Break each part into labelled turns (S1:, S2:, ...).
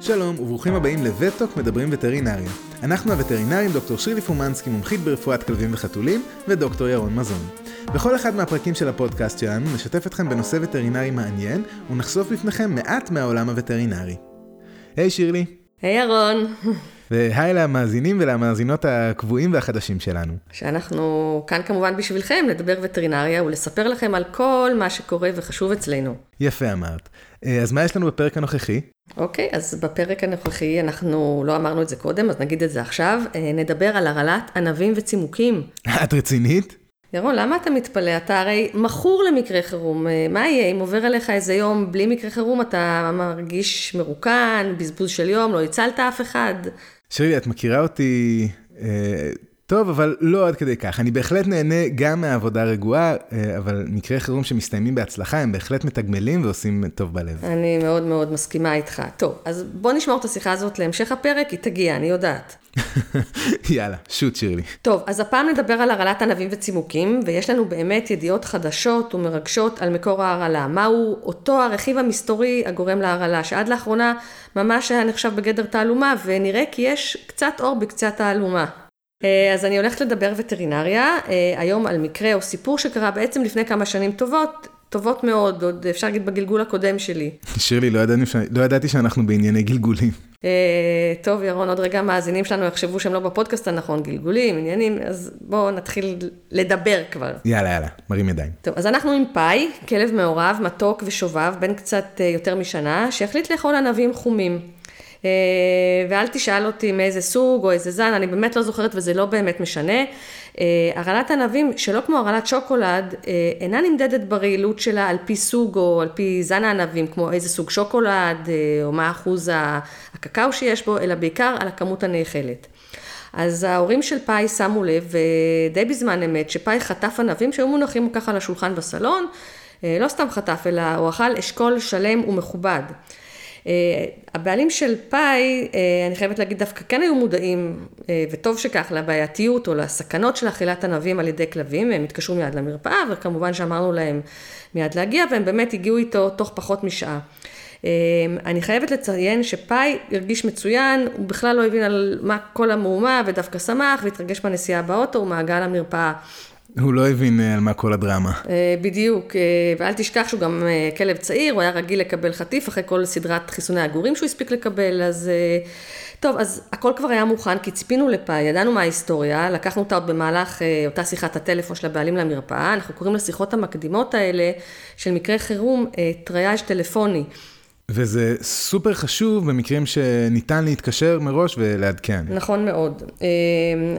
S1: שלום וברוכים הבאים לווטוק מדברים וטרינריה. אנחנו הווטרינרים דוקטור שירלי פומנסקי, מומחית ברפואת כלבים וחתולים, ודוקטור ירון מזון. בכל אחד מהפרקים של הפודקאסט שלנו נשתף אתכם בנושא וטרינרי מעניין, ונחשוף בפניכם מעט מהעולם הווטרינרי. היי hey, שירלי.
S2: היי hey, ירון.
S1: והי למאזינים ולמאזינות הקבועים והחדשים שלנו.
S2: שאנחנו כאן כמובן בשבילכם לדבר וטרינריה ולספר לכם על כל מה שקורה וחשוב אצלנו.
S1: יפה אמרת. אה, אז מה יש לנו בפרק הנוכחי?
S2: אוקיי, okay, אז בפרק הנוכחי אנחנו לא אמרנו את זה קודם, אז נגיד את זה עכשיו. אה, נדבר על הרעלת ענבים וצימוקים.
S1: את רצינית?
S2: ירון, למה אתה מתפלא? אתה הרי מכור למקרה חירום. אה, מה יהיה אם עובר עליך איזה יום בלי מקרה חירום, אתה מרגיש מרוקן, בזבוז של יום, לא הצלת אף אחד?
S1: שירי, את מכירה אותי אה, טוב, אבל לא עד כדי כך. אני בהחלט נהנה גם מהעבודה רגועה, אה, אבל מקרי חירום שמסתיימים בהצלחה, הם בהחלט מתגמלים ועושים טוב בלב.
S2: אני מאוד מאוד מסכימה איתך. טוב, אז בוא נשמור את השיחה הזאת להמשך הפרק, היא תגיע, אני יודעת.
S1: יאללה, שוט שירלי.
S2: טוב, אז הפעם נדבר על הרעלת ענבים וצימוקים, ויש לנו באמת ידיעות חדשות ומרגשות על מקור ההרעלה. מהו אותו הרכיב המסתורי הגורם להרעלה, שעד לאחרונה ממש היה נחשב בגדר תעלומה, ונראה כי יש קצת אור בקצה התעלומה. אה, אז אני הולכת לדבר וטרינריה, אה, היום על מקרה או סיפור שקרה בעצם לפני כמה שנים טובות, טובות מאוד, עוד אפשר להגיד בגלגול הקודם שלי.
S1: שירלי, לא, לא ידעתי שאנחנו בענייני גלגולים.
S2: אה, טוב, ירון, עוד רגע המאזינים שלנו יחשבו שהם לא בפודקאסט הנכון, גלגולים, עניינים, אז בואו נתחיל לדבר כבר.
S1: יאללה, יאללה, מרים ידיים.
S2: טוב, אז אנחנו עם פאי, כלב מעורב, מתוק ושובב, בן קצת יותר משנה, שהחליט לאכול ענבים חומים. אה, ואל תשאל אותי מאיזה סוג או איזה זן, אני באמת לא זוכרת וזה לא באמת משנה. אה, הרעלת ענבים, שלא כמו הרעלת שוקולד, אה, אינה נמדדת ברעילות שלה על פי סוג או על פי זן הענבים, כמו איזה סוג שוקולד או מה אחוז הקקאו שיש בו, אלא בעיקר על הכמות הנאכלת. אז ההורים של פאי שמו לב, די בזמן אמת, שפאי חטף ענבים שהיו מונחים ככה על השולחן בסלון, לא סתם חטף, אלא הוא אכל אשכול שלם ומכובד. אה, הבעלים של פאי, אה, אני חייבת להגיד, דווקא כן היו מודעים, אה, וטוב שכך, לבעייתיות או לסכנות של אכילת ענבים על ידי כלבים, הם התקשרו מיד למרפאה, וכמובן שאמרנו להם מיד להגיע, והם באמת הגיעו איתו תוך פחות משעה. אני חייבת לציין שפאי הרגיש מצוין, הוא בכלל לא הבין על מה כל המהומה, ודווקא שמח, והתרגש בנסיעה באוטו, הוא מעגל למרפאה.
S1: הוא לא הבין אה, על מה כל הדרמה.
S2: אה, בדיוק, אה, ואל תשכח שהוא גם כלב צעיר, הוא היה רגיל לקבל חטיף אחרי כל סדרת חיסוני הגורים שהוא הספיק לקבל, אז... טוב, אז הכל כבר היה מוכן, כי ציפינו לפאי, ידענו מה ההיסטוריה, לקחנו אותה עוד במהלך אותה שיחת הטלפון של הבעלים למרפאה, אנחנו קוראים לשיחות המקדימות האלה של מקרה חירום טרייאז' טלפוני.
S1: וזה סופר חשוב במקרים שניתן להתקשר מראש ולעדכן.
S2: נכון מאוד. אה,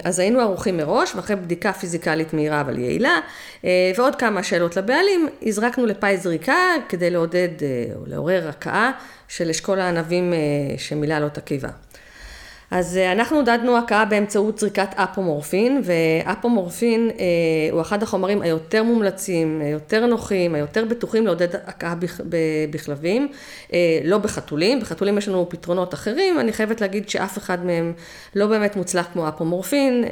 S2: אז היינו ערוכים מראש, ואחרי בדיקה פיזיקלית מהירה אבל יעילה, אה, ועוד כמה שאלות לבעלים, הזרקנו לפאי זריקה כדי לעודד אה, או לעורר הקאה של אשכול הענבים שמילא לו את הקיבה. אז אה, אנחנו עודדנו הקאה באמצעות זריקת אפומורפין, ואפומורפין אה, הוא אחד החומרים היותר מומלצים, היותר נוחים, היותר בטוחים לעודד הקאה בכלבים, אה, לא בחתולים, בחתולים יש לנו פתרונות אחרים, אני חייבת להגיד שאף אחד מהם לא באמת מוצלח כמו אפומורפין, אה,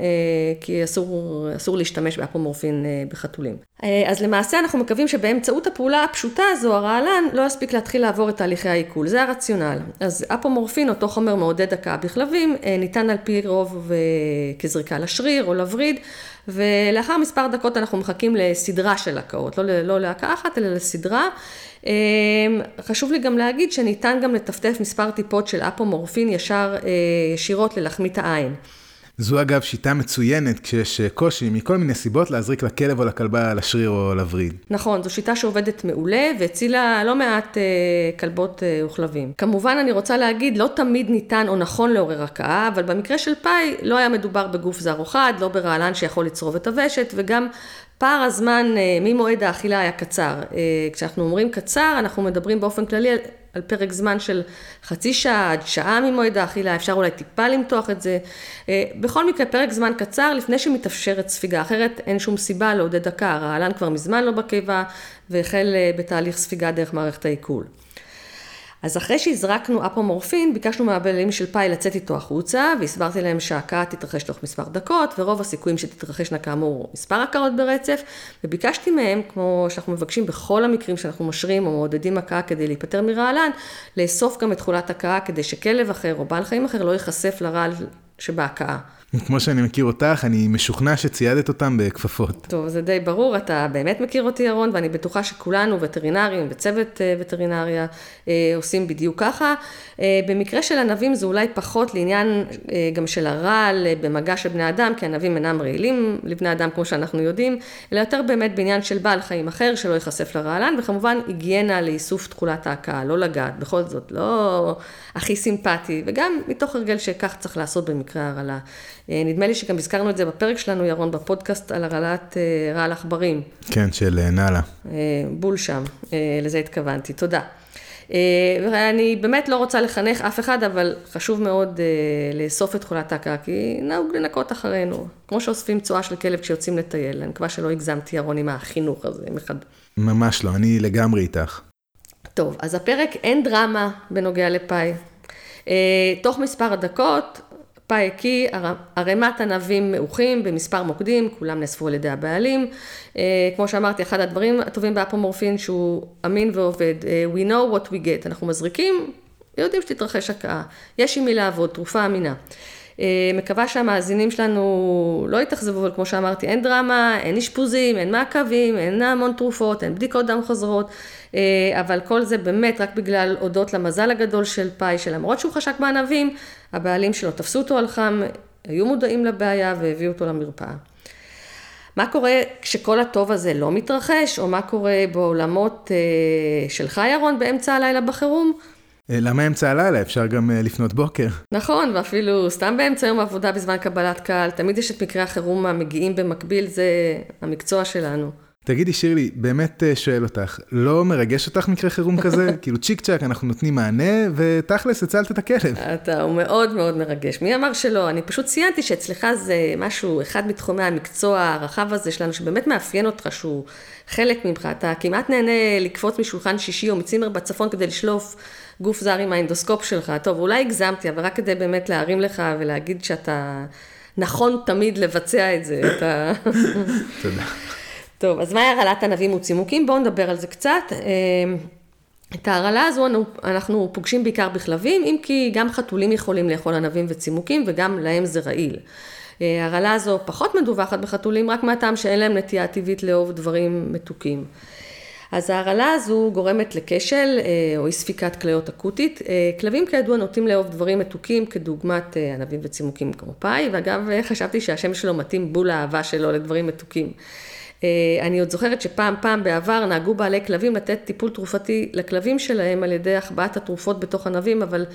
S2: כי אסור, אסור להשתמש באפומורפין אה, בחתולים. אה, אז למעשה אנחנו מקווים שבאמצעות הפעולה הפשוטה הזו, הרעלן לא יספיק להתחיל לעבור את תהליכי העיכול, זה הרציונל. אז אפומורפין, אותו חומר מעודד הקאה בכלבים, אה, ניתן על פי רוב כזריקה לשריר או לווריד, ולאחר מספר דקות אנחנו מחכים לסדרה של הכאות, לא, לא להכאה אחת אלא לסדרה. אה, חשוב לי גם להגיד שניתן גם לטפטף מספר טיפות של אפומורפין ישר ישירות ללחמית העין.
S1: זו אגב שיטה מצוינת כשיש אה, קושי מכל מיני סיבות להזריק לכלב או לכלבה לשריר או לווריד.
S2: נכון, זו שיטה שעובדת מעולה והצילה לא מעט אה, כלבות אה, וכלבים. כמובן אני רוצה להגיד, לא תמיד ניתן או נכון לעורר הכאה, אבל במקרה של פאי לא היה מדובר בגוף זר או חד, לא ברעלן שיכול לצרוב את הוושט, וגם פער הזמן אה, ממועד האכילה היה קצר. אה, כשאנחנו אומרים קצר, אנחנו מדברים באופן כללי על פרק זמן של חצי שעה עד שעה ממועד האכילה, אפשר אולי טיפה למתוח את זה. אה, בכל מקרה, פרק זמן קצר לפני שמתאפשרת ספיגה, אחרת אין שום סיבה לעודד דקה, הרעלן כבר מזמן לא בקיבה והחל בתהליך ספיגה דרך מערכת העיכול. אז אחרי שהזרקנו אפומורפין, ביקשנו מהבעלים של פאי לצאת איתו החוצה, והסברתי להם שההקאה תתרחש תוך מספר דקות, ורוב הסיכויים שתתרחשנה כאמור מספר הקאות ברצף, וביקשתי מהם, כמו שאנחנו מבקשים בכל המקרים שאנחנו משרים או מעודדים הקאה כדי להיפטר מרעלן, לאסוף גם את תכולת הקאה כדי שכלב אחר או בעל חיים אחר לא ייחשף לרעל שבהקאה.
S1: כמו שאני מכיר אותך, אני משוכנע שציידת אותם בכפפות.
S2: טוב, זה די ברור, אתה באמת מכיר אותי, ירון, ואני בטוחה שכולנו, וטרינרים וצוות אה, וטרינריה, אה, עושים בדיוק ככה. אה, במקרה של ענבים זה אולי פחות לעניין גם של הרעל במגע של בני אדם, כי ענבים אינם רעילים לבני אדם, כמו שאנחנו יודעים, אלא יותר באמת בעניין של בעל חיים אחר, שלא ייחשף לרעלן, וכמובן היגיינה לאיסוף תכולת ההקאה, לא לגעת, בכל זאת, לא הכי סימפטי, וגם מתוך הרגל שכך צריך לעשות במקרה הרעלה. אה, נדמה לי שגם הזכרנו את זה בפרק שלנו, ירון, בפודקאסט על הרעלת אה, רעל עכברים.
S1: כן, של אה, נאלה.
S2: בול שם, לזה התכוונתי. תודה. ואני באמת לא רוצה לחנך אף אחד, אבל חשוב מאוד לאסוף את תכולת ההקאה, כי נהוג לנקות אחרינו. כמו שאוספים צואה של כלב כשיוצאים לטייל. אני מקווה שלא הגזמתי, ירון, עם החינוך הזה. מחד...
S1: ממש לא, אני לגמרי איתך.
S2: טוב, אז הפרק אין דרמה בנוגע לפאי. תוך מספר הדקות פאי הקיא ערימת ענבים מעוכים במספר מוקדים, כולם נאספו על ידי הבעלים. Uh, כמו שאמרתי, אחד הדברים הטובים באפומורפין שהוא אמין ועובד. Uh, we know what we get, אנחנו מזריקים, יודעים שתתרחש הקאה. יש עם מי לעבוד, תרופה אמינה. Uh, מקווה שהמאזינים שלנו לא יתאכזבו, אבל כמו שאמרתי, אין דרמה, אין אשפוזים, אין מעקבים, אין המון תרופות, אין בדיקות דם חוזרות. אה, אבל כל זה באמת רק בגלל הודות למזל הגדול של פאי, שלמרות שהוא חשק בענבים, הבעלים שלו תפסו אותו על חם, היו מודעים לבעיה והביאו אותו למרפאה. מה קורה כשכל הטוב הזה לא מתרחש, או מה קורה בעולמות אה, שלך, ירון, באמצע הלילה בחירום?
S1: אה, למה אמצע הלילה? אפשר גם לפנות בוקר.
S2: נכון, ואפילו סתם באמצע יום העבודה בזמן קבלת קהל, תמיד יש את מקרי החירום המגיעים במקביל, זה המקצוע שלנו.
S1: תגידי, שירלי, באמת אה, שואל אותך, לא מרגש אותך מקרה חירום כזה? כאילו צ'יק צ'אק, אנחנו נותנים מענה, ותכלס, הצלת את הכלב.
S2: אתה, הוא מאוד מאוד מרגש. מי אמר שלא? אני פשוט ציינתי שאצלך זה משהו, אחד מתחומי המקצוע הרחב הזה שלנו, שבאמת מאפיין אותך, שהוא חלק ממך. אתה כמעט נהנה לקפוץ משולחן שישי או מצימר בצפון כדי לשלוף גוף זר עם האינדוסקופ שלך. טוב, אולי הגזמתי, אבל רק כדי באמת להרים לך ולהגיד שאתה נכון תמיד לבצע את זה. אתה...
S1: תודה.
S2: טוב, אז מהי הרעלת ענבים וצימוקים? בואו נדבר על זה קצת. אמ, את ההרעלה הזו אנחנו פוגשים בעיקר בכלבים, אם כי גם חתולים יכולים לאכול ענבים וצימוקים וגם להם זה רעיל. אה, ההרעלה הזו פחות מדווחת בחתולים, רק מהטעם שאין להם נטייה טבעית לאהוב דברים מתוקים. אז ההרעלה הזו גורמת לכשל אה, או אי ספיקת כליות אקוטית. אה, כלבים כידוע נוטים לאהוב דברים מתוקים כדוגמת ענבים וצימוקים כמו פאי, ואגב חשבתי שהשם שלו מתאים בול האהבה שלו לדברים מתוקים. אה, אני עוד זוכרת שפעם פעם בעבר נהגו בעלי כלבים לתת טיפול תרופתי לכלבים שלהם על ידי החבאת התרופות בתוך ענבים, אבל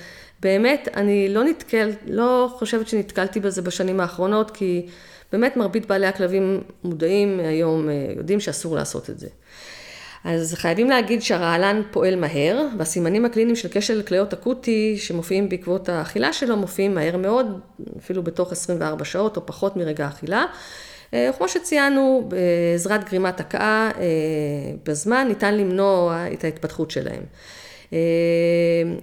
S2: באמת אני לא נתקל, לא חושבת שנתקלתי בזה בשנים האחרונות, כי באמת מרבית בעלי הכלבים מודעים היום, אה, יודעים שאסור לעשות את זה. אז חייבים להגיד שהרעלן פועל מהר, והסימנים הקליניים של כשל כליות אקוטי שמופיעים בעקבות האכילה שלו מופיעים מהר מאוד, אפילו בתוך 24 שעות או פחות מרגע האכילה. אה, כמו שציינו, בעזרת גרימת הקאה אה, בזמן ניתן למנוע את ההתפתחות שלהם. אה,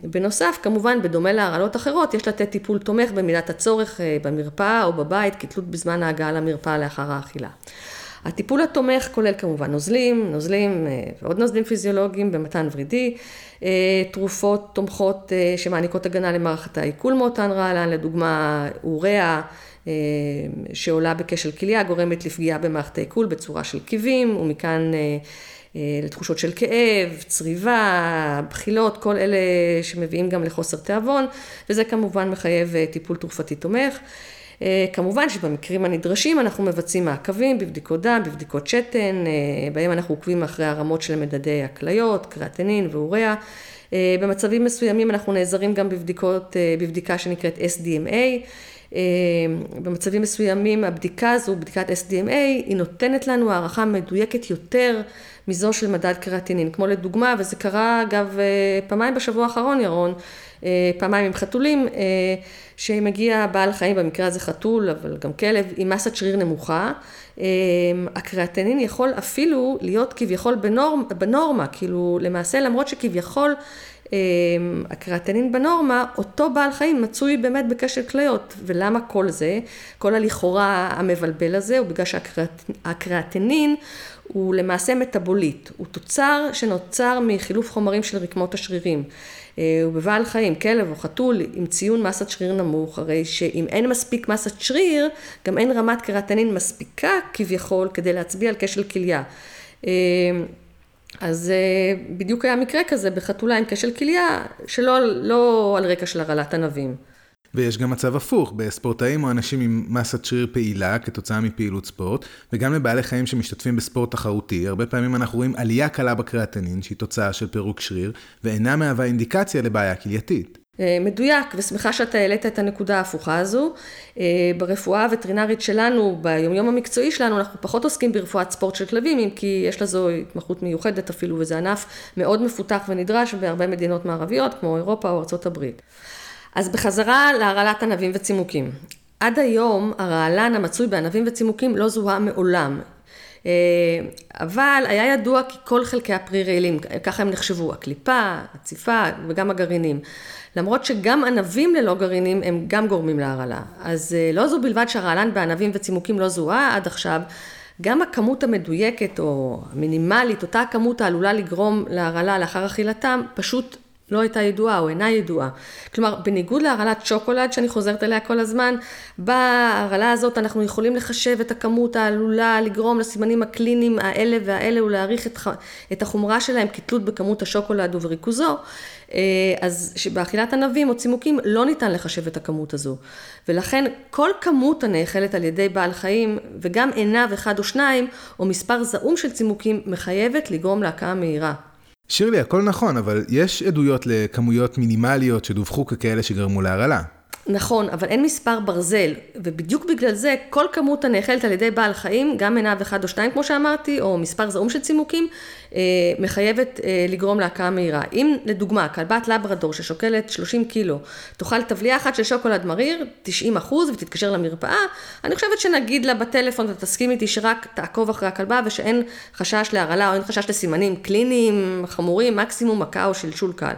S2: בנוסף, כמובן, בדומה להרעלות אחרות, יש לתת טיפול תומך במידת הצורך במרפאה או בבית, כתלות בזמן ההגעה למרפאה לאחר האכילה. הטיפול התומך כולל כמובן נוזלים, נוזלים ועוד נוזלים פיזיולוגיים במתן ורידי, תרופות תומכות שמעניקות הגנה למערכת העיכול מאותן רעלן, לדוגמה אוריה, שעולה בכשל כליה, גורמת לפגיעה במערכת העיכול בצורה של קיבים, ומכאן אה, אה, לתחושות של כאב, צריבה, בחילות, כל אלה שמביאים גם לחוסר תיאבון, וזה כמובן מחייב טיפול תרופתי תומך. כמובן שבמקרים הנדרשים אנחנו מבצעים מעקבים בבדיקות דם, בבדיקות שתן, בהם אנחנו עוקבים אחרי הרמות של מדדי הכליות, קריאטנין ואוריה. במצבים מסוימים אנחנו נעזרים גם בבדיקות, בבדיקה שנקראת SDMA. אה, במצבים מסוימים הבדיקה הזו, בדיקת SDMA, היא נותנת לנו הערכה מדויקת יותר מזו של מדד קריאטינין. כמו לדוגמה, וזה קרה אגב אה, פעמיים בשבוע האחרון, ירון, אה, פעמיים עם חתולים, שמגיע בעל חיים, במקרה הזה חתול, אבל גם כלב, עם מסת שריר נמוכה. הקריאטינין יכול אפילו להיות כביכול בנורמה, בנורמה, כאילו למעשה למרות שכביכול הקריאטנין בנורמה, אותו בעל חיים מצוי באמת בקשת כליות. ולמה כל זה? כל הלכאורה המבלבל הזה הוא בגלל שהקריאטנין הוא למעשה מטאבוליט, הוא תוצר שנוצר מחילוף חומרים של רקמות השרירים. אה, הוא בבעל חיים, כלב או חתול עם ציון מסת שריר נמוך, הרי שאם אין מספיק מסת שריר, גם אין רמת קרטנין מספיקה כביכול כדי להצביע על כשל כליה. אז אה, בדיוק היה מקרה כזה בחתולה עם כשל כליה, שלא לא על רקע של הרעלת ענבים.
S1: ויש גם מצב הפוך, בספורטאים או אנשים עם מסת שריר פעילה כתוצאה מפעילות ספורט, וגם לבעלי חיים שמשתתפים בספורט תחרותי, הרבה פעמים אנחנו רואים עלייה קלה בקריאטנין, שהיא תוצאה של פירוק שריר, ואינה מהווה אינדיקציה לבעיה כלייתית.
S2: אה, מדויק, ושמחה שאתה העלית את הנקודה ההפוכה הזו. אה, ברפואה הווטרינרית שלנו, ביומיום המקצועי שלנו, אנחנו פחות עוסקים ברפואת ספורט של כלבים, אם כי יש לזו התמחות מיוחדת אפילו, וזה ענף מאוד מפותח ונדרש בהרבה מדינות מערביות, כמו אירופה או הברית. אז בחזרה להרעלת ענבים וצימוקים. עד היום הרעלן המצוי בענבים וצימוקים לא זוהה מעולם. אה, אבל היה ידוע כי כל חלקי הפרי רעילים, ככה הם נחשבו, הקליפה, הציפה וגם הגרעינים. למרות שגם ענבים ללא גרעינים הם גם גורמים להרעלה. אז אה, לא זו בלבד שהרעלן בענבים וצימוקים לא זוהה עד עכשיו, גם הכמות המדויקת או המינימלית, אותה הכמות העלולה לגרום להרעלה לאחר אכילתם, פשוט לא הייתה ידועה או אינה ידועה. כלומר, בניגוד להרעלת שוקולד שאני חוזרת אליה כל הזמן, בהרעלה הזאת אנחנו יכולים לחשב את הכמות העלולה לגרום לסימנים הקליניים האלה והאלה ולהעריך את, את החומרה שלהם כתלות בכמות השוקולד ובריכוזו. אה, אז שבאכילת ענבים או צימוקים לא ניתן לחשב את הכמות הזו. ולכן כל כמות הנאכלת על ידי בעל חיים, וגם עיניו אחד או שניים, או מספר זעום של צימוקים, מחייבת לגרום להקאה מהירה.
S1: שירלי, הכל נכון, אבל יש עדויות לכמויות מינימליות שדווחו ככאלה שגרמו להרעלה.
S2: נכון, אבל אין מספר ברזל, ובדיוק בגלל זה כל כמות הנאכלת על ידי בעל חיים, גם מנה אחד או שתיים כמו שאמרתי, או מספר זעום של צימוקים, אה, מחייבת אה, לגרום להקאה מהירה. אם לדוגמה, כלבת לברדור ששוקלת 30 קילו, תאכל טבליה אחת של שוקולד מריר, 90 אחוז, ותתקשר למרפאה, אני חושבת שנגיד לה בטלפון ותסכים איתי שרק תעקוב אחרי הכלבה ושאין חשש להרעלה או אין חשש לסימנים קליניים חמורים, מקסימום מכה או שלשול קל.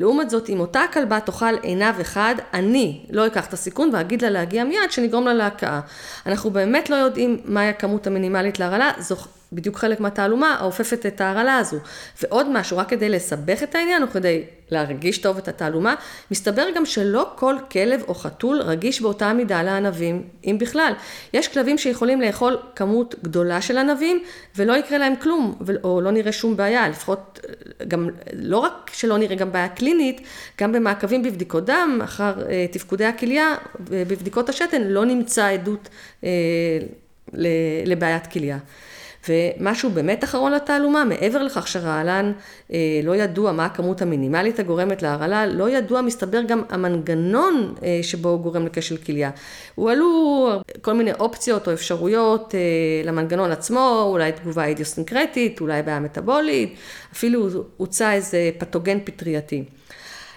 S2: לעומת זאת, אם אותה כלבה תאכל עיניו אחד, אני לא אקח את הסיכון ואגיד לה להגיע מיד, שנגרום לה להכאה. אנחנו באמת לא יודעים מהי הכמות המינימלית להרעלה, זו בדיוק חלק מהתעלומה האופפת את ההרעלה הזו. ועוד משהו, רק כדי לסבך את העניין, או כדי להרגיש טוב את התעלומה, מסתבר גם שלא כל כלב או חתול רגיש באותה מידה לענבים, אם בכלל. יש כלבים שיכולים לאכול כמות גדולה של ענבים, ולא יקרה להם כלום, או לא נראה שום בעיה, לפחות גם, לא רק שלא נראה גם בעיה קלינית, גם במעקבים בבדיקות דם, אחר אה, תפקודי הכליה, בבדיקות השתן, לא נמצא עדות אה, לבעיית כליה. ומשהו באמת אחרון לתעלומה, מעבר לכך שרעלן אה, לא ידוע מה הכמות המינימלית הגורמת להרעלה, לא ידוע מסתבר גם המנגנון אה, שבו הוא גורם לכשל כליה. הועלו כל מיני אופציות או אפשרויות אה, למנגנון עצמו, אולי תגובה אידיוסינקרטית, אולי בעיה מטבולית, אפילו הוצע איזה פתוגן פטרייתי.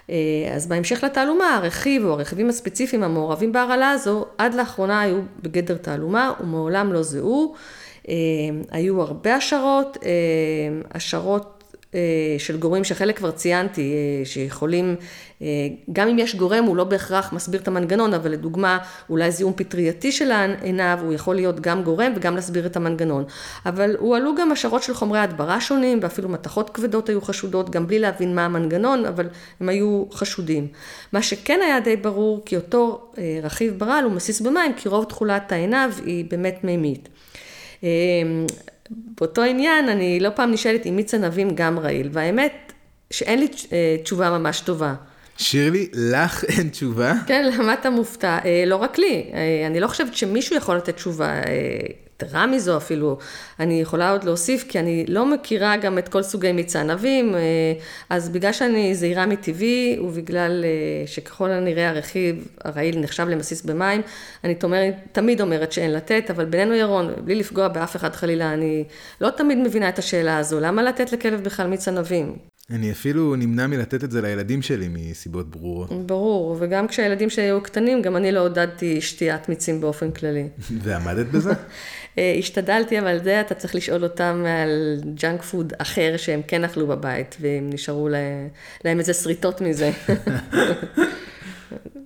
S2: אה, אז בהמשך לתעלומה, הרכיב או הרכיבים הספציפיים המעורבים בהרעלה הזו, עד לאחרונה היו בגדר תעלומה ומעולם לא זיהו. אה, היו הרבה השערות, אה, השערות אה, של גורמים שחלק כבר ציינתי, שיכולים, גם אם יש גורם הוא לא בהכרח מסביר את המנגנון, אבל לדוגמה אולי זיהום פטרייתי של העיניו, הוא יכול להיות גם גורם וגם להסביר את המנגנון. אבל הועלו גם השערות של חומרי הדברה שונים, ואפילו מתכות כבדות היו חשודות, גם בלי להבין מה המנגנון, אבל הם היו חשודים. מה שכן היה די ברור, כי אותו רכיב ברל הוא מסיס במים, כי רוב תכולת העיניו היא באמת מימית. אמ, באותו עניין, אני לא פעם נשאלת אם מיץ ענבים גם רעיל, והאמת שאין לי אה, תשובה ממש טובה.
S1: שירלי, לך אין תשובה?
S2: כן, למה אתה מופתע? אה, לא רק לי, אה, אני לא חושבת שמישהו יכול לתת תשובה. יתרה מזו אפילו, אני יכולה עוד להוסיף, כי אני לא מכירה גם את כל סוגי מיץ הענבים, אז בגלל שאני זהירה מטבעי, ובגלל שככל הנראה הרכיב הרעיל נחשב למסיס במים, אני תומר, תמיד אומרת שאין לתת, אבל בינינו ירון, בלי לפגוע באף אחד חלילה, אני לא תמיד מבינה את השאלה הזו, למה לתת לכלב בכלל מיץ ענבים?
S1: אני אפילו נמנע מלתת את זה לילדים שלי מסיבות ברורות.
S2: ברור, וגם כשהילדים שלי היו קטנים, גם אני לא עודדתי שתיית מיצים באופן כללי.
S1: ועמדת בזה?
S2: אה, השתדלתי, אבל זה אתה צריך לשאול אותם על ג'אנק פוד אחר שהם כן אכלו בבית, והם נשארו להם איזה שריטות מזה.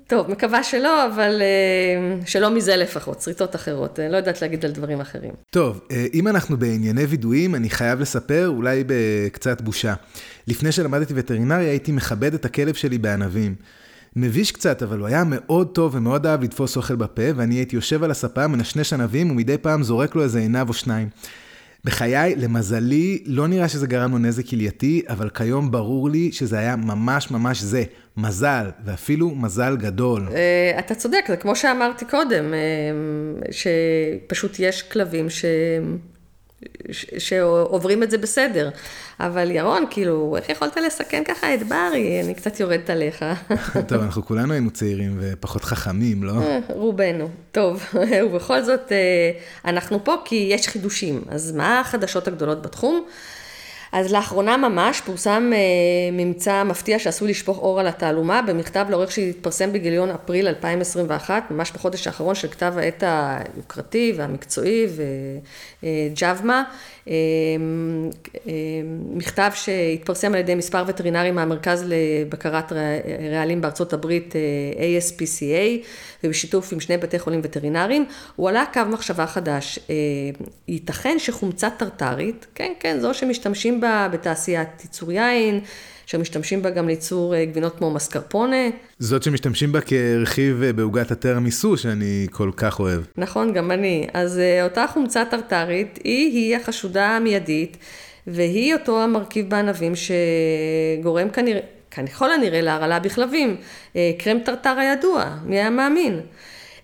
S2: טוב, מקווה שלא, אבל אה, שלא מזה לפחות, שריטות אחרות. אני לא יודעת להגיד על דברים אחרים.
S1: טוב, אה, אם אנחנו בענייני וידויים, אני חייב לספר, אולי בקצת בושה. לפני שלמדתי וטרינריה, הייתי מכבד את הכלב שלי בענבים. מביש קצת, אבל הוא היה מאוד טוב ומאוד אהב לתפוס אוכל בפה, ואני הייתי יושב על הספה, מנשנש ענבים, ומדי פעם זורק לו איזה עיניו או שניים. בחיי, למזלי, לא נראה שזה גרם לו נזק כלייתי, אבל כיום ברור לי שזה היה ממש ממש זה, מזל, ואפילו מזל גדול.
S2: אה, אתה צודק, זה כמו שאמרתי קודם, אה, שפשוט יש כלבים ש... שעוברים את זה בסדר. אבל ירון, כאילו, איך יכולת לסכן ככה את ברי? אני קצת יורדת עליך.
S1: טוב, אנחנו כולנו היינו צעירים ופחות חכמים, לא?
S2: אה, רובנו. טוב, ובכל זאת, אנחנו פה כי יש חידושים. אז מה החדשות הגדולות בתחום? אז לאחרונה ממש פורסם אה, ממצא מפתיע שעשוי לשפוך אור על התעלומה במכתב לאורך שהתפרסם בגיליון אפריל 2021, ממש בחודש האחרון של כתב העת היוקרתי והמקצועי וג'אוומה. אה, אה, מכתב שהתפרסם על ידי מספר וטרינרים מהמרכז לבקרת רעלים בארצות הברית, אה, ASPCA, ובשיתוף עם שני בתי חולים וטרינרים, הוא עלה קו מחשבה חדש. ייתכן שחומצה טרטרית, כן, כן, זו שמשתמשים בה בתעשיית ייצור יין, שמשתמשים בה גם לייצור גבינות כמו מסקרפונה.
S1: זאת שמשתמשים בה כרכיב בעוגת הטרמיסו שאני כל כך אוהב.
S2: נכון, גם אני. אז אותה חומצה טרטרית היא-היא החשודה המיידית, והיא אותו המרכיב בענבים שגורם כנראה, ככל הנראה להרעלה בכלבים. קרם טרטר הידוע, מי היה מאמין?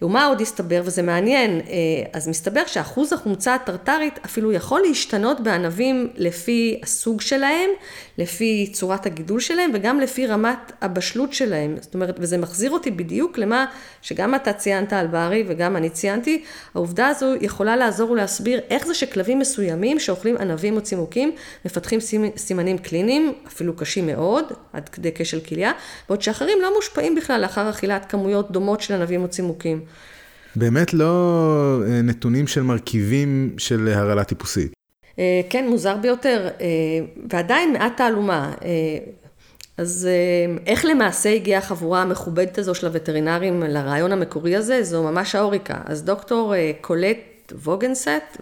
S2: ומה עוד הסתבר, וזה מעניין, אה, אז מסתבר שאחוז החומצה הטרטרית אפילו יכול להשתנות בענבים לפי הסוג שלהם, לפי צורת הגידול שלהם וגם לפי רמת הבשלות שלהם. זאת אומרת, וזה מחזיר אותי בדיוק למה שגם אתה ציינת על ברי וגם אני ציינתי, העובדה הזו יכולה לעזור ולהסביר איך זה שכלבים מסוימים שאוכלים ענבים או צימוקים מפתחים סימנים קליניים, אפילו קשים מאוד, עד כדי כשל כליה, בעוד שאחרים לא מושפעים בכלל לאחר אכילת כמויות דומות של ענבים או צימוקים.
S1: באמת לא אה, נתונים של מרכיבים של הרעלה טיפוסית.
S2: אה, כן, מוזר ביותר, אה, ועדיין מעט תעלומה. אז איך למעשה הגיעה החבורה המכובדת הזו של הווטרינרים לרעיון המקורי הזה? זו ממש האוריקה. אז דוקטור קולט ווגנאסט,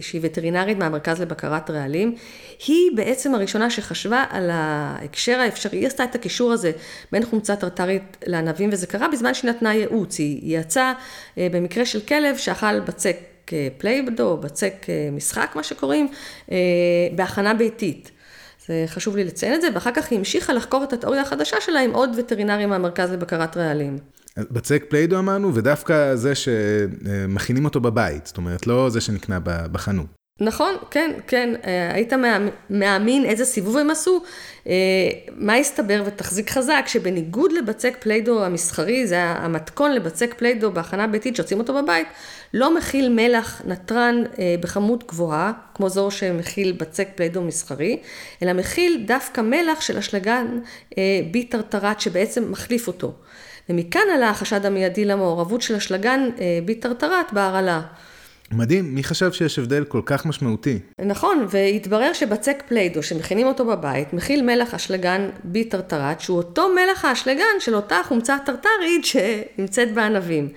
S2: שהיא וטרינרית מהמרכז לבקרת רעלים, היא בעצם הראשונה שחשבה על ההקשר האפשרי, היא עשתה את הקישור הזה בין חומצה טרטרית לענבים, וזה קרה בזמן שהיא נתנה ייעוץ, היא יצאה אה, במקרה של כלב שאכל בצק Play-Doh, בצק אה, משחק, מה שקוראים, אה, בהכנה ביתית. זה חשוב לי לציין את זה, ואחר כך היא המשיכה לחקור את התיאוריה החדשה שלה עם עוד וטרינרים מהמרכז לבקרת רעלים.
S1: בצק Play-Doh אמרנו, ודווקא זה שמכינים אותו בבית, זאת אומרת, לא זה שנקנה בחנות.
S2: נכון, כן, כן, אה, היית מאמין איזה סיבוב הם עשו. אה, מה הסתבר, ותחזיק חזק, שבניגוד לבצק Play-Doh המסחרי, זה המתכון לבצק Play-Doh בהכנה ביתית שעושים אותו בבית, לא מכיל מלח נתרן אה, בכמות גבוהה, כמו זו שמכיל בצק Play-Doh מסחרי, אלא מכיל דווקא מלח של אשלגן בי טרטרת שבעצם מחליף אותו. ומכאן עלה החשד המיידי למעורבות של אשלגן בי טרטרת בהרעלה.
S1: מדהים, מי חשב שיש הבדל כל כך משמעותי?
S2: נכון, והתברר שבצק פליידו שמכינים אותו בבית, מכיל מלח אשלגן בי טרטרת, שהוא אותו מלח האשלגן של אותה חומצה טרטרית שנמצאת בענבים.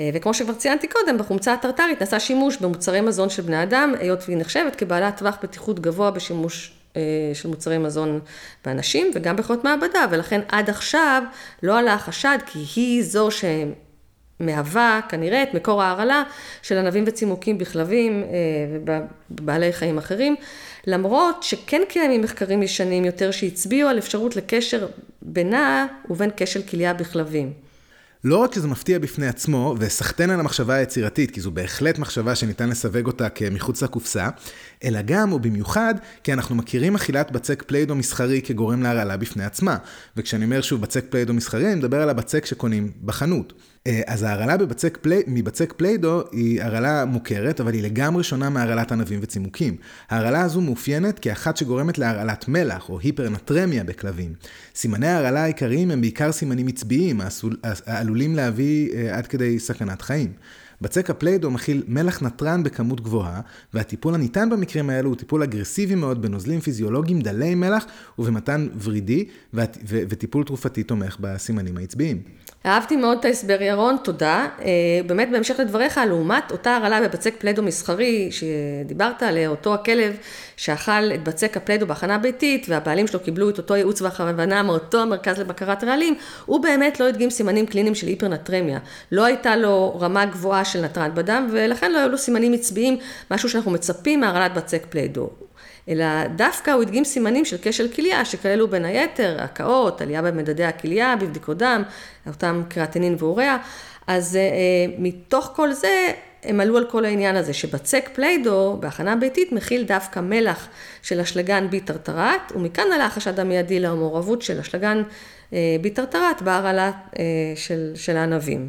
S2: אה, וכמו שכבר ציינתי קודם, בחומצה הטרטרית נעשה שימוש במוצרי מזון של בני אדם, היות והיא נחשבת כבעלת טווח בטיחות גבוה בשימוש אה, של מוצרי מזון באנשים וגם בחיות מעבדה, ולכן עד עכשיו לא עלה החשד כי היא זו מהווה כנראה את מקור ההרעלה של ענבים וצימוקים בכלבים אה, ובבעלי חיים אחרים, למרות שכן קיימים מחקרים ישנים יותר שהצביעו על אפשרות לקשר בינה ובין כשל כליה בכלבים.
S1: לא רק שזה מפתיע בפני עצמו, וסחטיין על המחשבה היצירתית, כי זו בהחלט מחשבה שניתן לסווג אותה כמחוץ לקופסה, אלא גם, או במיוחד, כי אנחנו מכירים אכילת בצק Play-Doh מסחרי כגורם להרעלה בפני עצמה. וכשאני אומר שוב בצק Play-Doh מסחרי, אני מדבר על הבצק שקונים בחנות. אה, אז ההרעלה בבצק פלי, מבצק Play-Doh היא הרעלה מוכרת, אבל היא לגמרי שונה מהרעלת ענבים וצימוקים. ההרעלה הזו מאופיינת כאחת שגורמת להרעלת מלח או היפרנטרמיה בכלבים. סימני ההרעלה העיקריים הם בעיקר סימנים עצביים, העלולים להביא אה, עד כדי סכנת חיים. בצק ה Play-Doh מכיל מלח נתרן בכמות גבוהה, והטיפול הניתן במקרים האלו הוא טיפול אגרסיבי מאוד בנוזלים פיזיולוגיים דלי מלח במתן ורידי וטיפול תרופתי תומך בסימנים העצביים.
S2: אהבתי מאוד את ההסבר ירון, תודה. אה, באמת בהמשך לדבריך, לעומת אותה הרעלה בבצק Play-Doh מסחרי שדיברת עליה, אותו הכלב שאכל את בצק ה Play-Doh בהכנה ביתית והבעלים שלו קיבלו את אותו ייעוץ והכוונה מאותו המרכז לבקרת רעלים, הוא באמת לא הדגים סימנים קליניים של היפרנטרמיה. לא הייתה לו רמה גבוהה של נתרן בדם ולכן לא היו לו סימנים עצביים, משהו שאנחנו מצפים מהרעלת בצק Play-Doh. אלא דווקא הוא הדגים סימנים של כשל כליה, שכללו בין היתר הקאות, עלייה במדדי הכליה, בבדיקות דם, אותם קריאטינין ואוריה. אז אה, מתוך כל זה, הם עלו על כל העניין הזה, שבצק Play-Doh, בהכנה ביתית, מכיל דווקא מלח של אשלגן ביטרטרט, ומכאן עלה החשד המיידי למעורבות של אשלגן uh, ביטרטרט בהרעלה uh, של, של הענבים.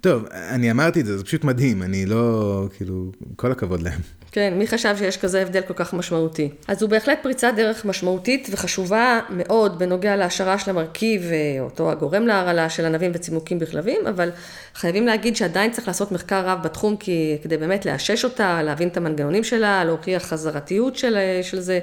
S1: טוב, אני אמרתי את זה, זה פשוט מדהים, אני לא, כאילו, כל הכבוד להם.
S2: כן, מי חשב שיש כזה הבדל כל כך משמעותי? אז הוא בהחלט פריצת דרך משמעותית וחשובה מאוד בנוגע להשערה של המרכיב, אה, אותו הגורם להרעלה של ענבים וצימוקים בכלבים, אבל חייבים להגיד שעדיין צריך לעשות מחקר רב בתחום כי, כדי באמת לאשש אותה, להבין את המנגנונים שלה, להוכיח חזרתיות של, אה, של זה.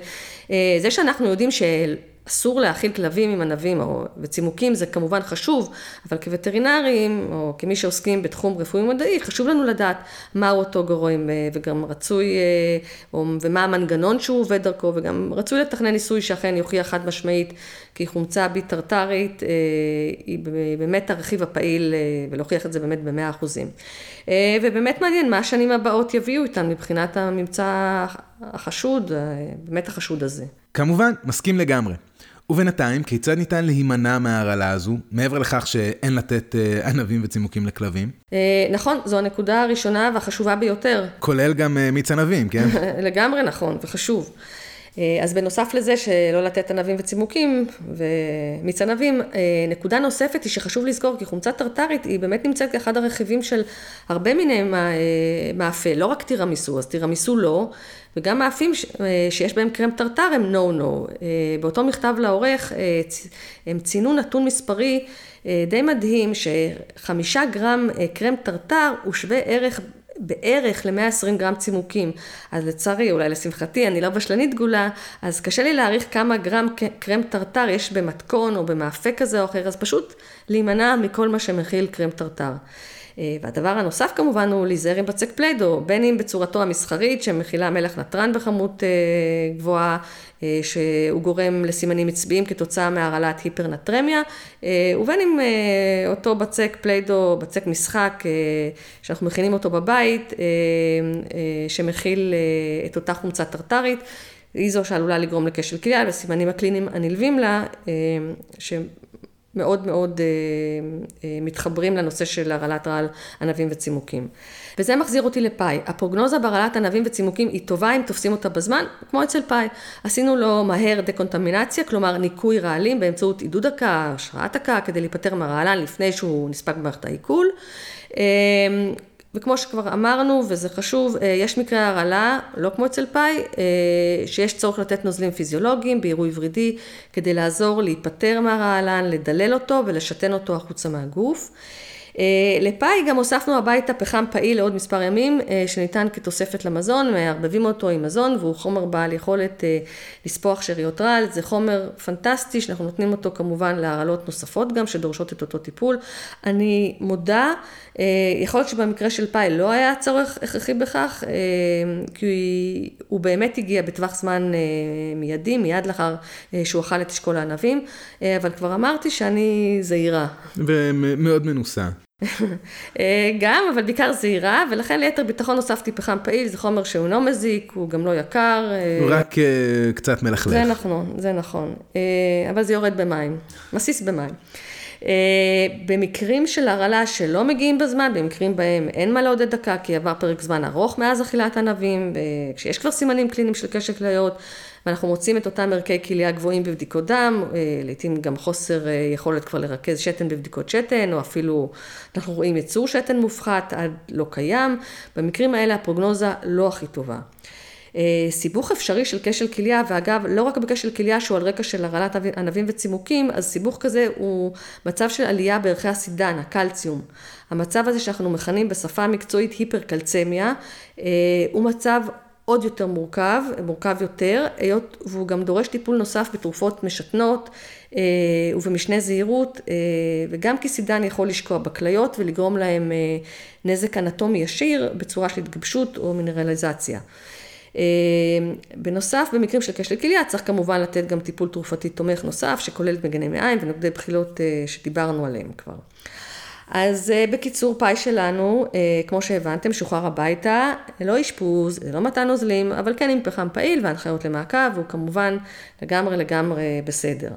S2: אה, זה שאנחנו יודעים של... אסור להאכיל כלבים עם ענבים או וצימוקים, זה כמובן חשוב, אבל כווטרינרים, או כמי שעוסקים בתחום רפואי מדעי, חשוב לנו לדעת מהו אותו גורם, אה, וגם רצוי, אה, או, ומה המנגנון שהוא עובד דרכו, וגם רצוי לתכנן ניסוי שאכן יוכיח חד משמעית, כי חומצה ביטרטרית אה, היא באמת הרכיב הפעיל, ולהוכיח את זה באמת במאה אחוזים. ובאמת מעניין מה השנים הבאות יביאו איתן מבחינת הממצא החשוד, באמת החשוד הזה.
S1: כמובן, מסכים לגמרי. ובינתיים, כיצד ניתן להימנע מההרעלה הזו, מעבר לכך שאין לתת אה, ענבים וצימוקים לכלבים?
S2: אה, נכון, זו הנקודה הראשונה והחשובה ביותר.
S1: כולל גם אה, מיץ ענבים, כן?
S2: לגמרי נכון, וחשוב. אה, אז בנוסף לזה שלא לתת ענבים וצימוקים ומיץ ענבים, אה, נקודה נוספת היא שחשוב לזכור כי חומצה טרטרית היא באמת נמצאת כאחד הרכיבים של הרבה מיני אה, מאפה, לא רק טירמיסו, אז טירמיסו לא, וגם מאפים שיש בהם קרם טרטר הם נו-נו. באותו מכתב לעורך הם ציינו נתון מספרי די מדהים שחמישה גרם קרם טרטר הוא שווה ערך בערך ל-120 גרם צימוקים. אז לצערי, אולי לשמחתי, אני לא בשלנית דגולה, אז קשה לי להעריך כמה גרם קרם טרטר יש במתכון או במאפה כזה או אחר, אז פשוט להימנע מכל מה שמכיל קרם טרטר. אה, והדבר הנוסף כמובן הוא להיזהר עם בצק Play-Doh, בין אם בצורתו המסחרית שמכילה מלח נתרן בכמות אה, גבוהה, אה, שהוא גורם לסימנים עצביים כתוצאה מהרעלת היפרנטרמיה, ובין אם אותו בצק Play-Doh, בצק משחק, שאנחנו מכינים אותו בבית, שמכיל את אותה חומצה טרטרית. היא זו שעלולה לגרום לכשל כליה והסימנים הקליניים הנלווים לה, מאוד מאוד אה, אה, מתחברים לנושא של הרעלת רעל ענבים וצימוקים. וזה מחזיר אותי לפאי. הפרוגנוזה בהרעלת ענבים וצימוקים היא טובה אם תופסים אותה בזמן, כמו אצל פאי. עשינו לו מהר דקונטמינציה, כלומר ניקוי רעלים באמצעות עידוד הקה, השראת הקה, כדי להיפטר מהרעלן לפני שהוא נספג במערכת העיכול. וכמו שכבר אמרנו, וזה חשוב, אה, יש מקרי הרעלה, לא כמו אצל פאי, אה, שיש צורך לתת נוזלים פיזיולוגיים בעירוי ורידי, כדי לעזור להיפטר מהרעלן, לדלל אותו ולשתן אותו החוצה מהגוף. אה, לפאי גם הוספנו הביתה פחם פעיל לעוד מספר ימים, אה, שניתן כתוספת למזון, מערבבים אותו עם מזון, והוא חומר בעל יכולת אה, לספוח שאריות רעל, זה חומר פנטסטי, שאנחנו נותנים אותו כמובן להרעלות נוספות גם, שדורשות את אותו טיפול. אני מודה, יכול להיות שבמקרה של פאי לא היה צורך הכרחי בכך, כי הוא באמת הגיע בטווח זמן מיידי, מיד לאחר שהוא אכל את אשכול הענבים, אבל כבר אמרתי שאני זהירה.
S1: ומאוד מנוסה.
S2: אה, גם, אבל בעיקר זהירה, ולכן ליתר ביטחון הוספתי פחם פעיל, זה חומר שהוא לא מזיק, הוא גם לא יקר.
S1: אה, הוא רק uh, קצת מלכלך.
S2: זה נכון, זה נכון. אבל זה יורד במים, מסיס במים. במקרים של הרעלה שלא מגיעים בזמן, במקרים בהם אין מה לעודד דקה, כי עבר פרק זמן ארוך מאז אכילת ענבים, כשיש כבר סימנים קליניים של קשת כליות, ואנחנו מוצאים את אותם ערכי כליה גבוהים בבדיקות דם, לעתים גם חוסר יכולת כבר לרכז שתן בבדיקות שתן, או אפילו אנחנו רואים יצור שתן מופחת עד לא קיים. במקרים האלה הפרוגנוזה לא הכי טובה. סיבוך אפשרי של כשל כליה, ואגב, לא רק בכשל כליה שהוא על רקע של הרעלת ענבים וצימוקים, אז סיבוך כזה הוא מצב של עלייה בערכי הסידן, הקלציום. המצב הזה שאנחנו מכנים בשפה המקצועית היפרקלצמיה, הוא מצב עוד יותר מורכב, מורכב יותר, היות והוא גם דורש טיפול נוסף בתרופות משתנות ובמשנה זהירות, וגם כי סידן יכול לשקוע בכליות ולגרום להם נזק אנטומי ישיר בצורה של התגבשות או מינרליזציה. בנוסף, במקרים של כשל כליה צריך כמובן לתת גם טיפול תרופתי תומך נוסף, שכולל מגני מעיים ונוגדי בחילות שדיברנו עליהם כבר. אז בקיצור, פאי שלנו, כמו שהבנתם, שוחרר הביתה, לא אשפוז, לא מתן נוזלים, אבל כן עם פחם פעיל והנחיות למעקב, והוא כמובן לגמרי לגמרי בסדר.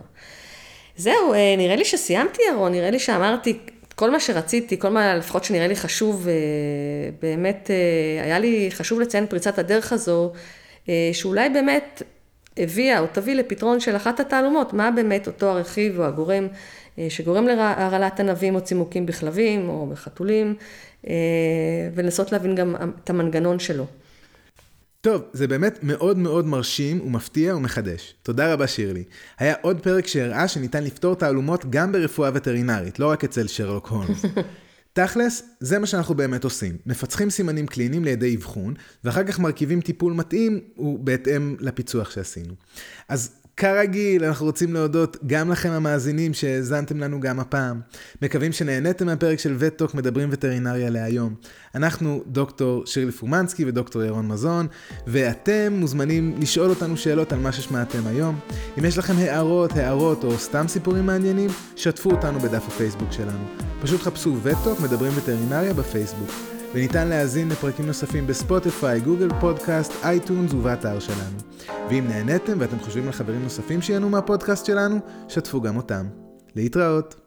S2: זהו, נראה לי שסיימתי, ירון, נראה לי שאמרתי כל מה שרציתי, כל מה לפחות שנראה לי חשוב, באמת היה לי חשוב לציין פריצת הדרך הזו, שאולי באמת הביאה או תביא לפתרון של אחת התעלומות, מה באמת אותו הרכיב או הגורם שגורם להרעלת ענבים או צימוקים בכלבים או בחתולים, ולנסות להבין גם את המנגנון שלו.
S1: טוב, זה באמת מאוד מאוד מרשים ומפתיע ומחדש. תודה רבה שירלי. היה עוד פרק שהראה שניתן לפתור תעלומות גם ברפואה וטרינרית, לא רק אצל שרלוק הולמס. תכלס, זה מה שאנחנו באמת עושים. מפצחים סימנים קליניים לידי אבחון, ואחר כך מרכיבים טיפול מתאים ובהתאם לפיצוח שעשינו. אז כרגיל, אנחנו רוצים להודות גם לכם המאזינים שהאזנתם לנו גם הפעם. מקווים שנהניתם מהפרק של וטוק מדברים וטרינריה להיום. אנחנו דוקטור שירלי פומנסקי ודוקטור ירון מזון, ואתם מוזמנים לשאול אותנו שאלות על מה ששמעתם היום. אם יש לכם הערות, הערות או סתם סיפורים מעניינים, שתפו אותנו בדף הפייסבוק שלנו. פשוט חפשו וטוק מדברים וטרינריה בפייסבוק. וניתן להאזין לפרקים נוספים בספוטיפיי, גוגל פודקאסט, אייטונס ובאתר שלנו. ואם נהניתם ואתם חושבים על חברים נוספים שיהנו מהפודקאסט שלנו, שתפו גם אותם. להתראות.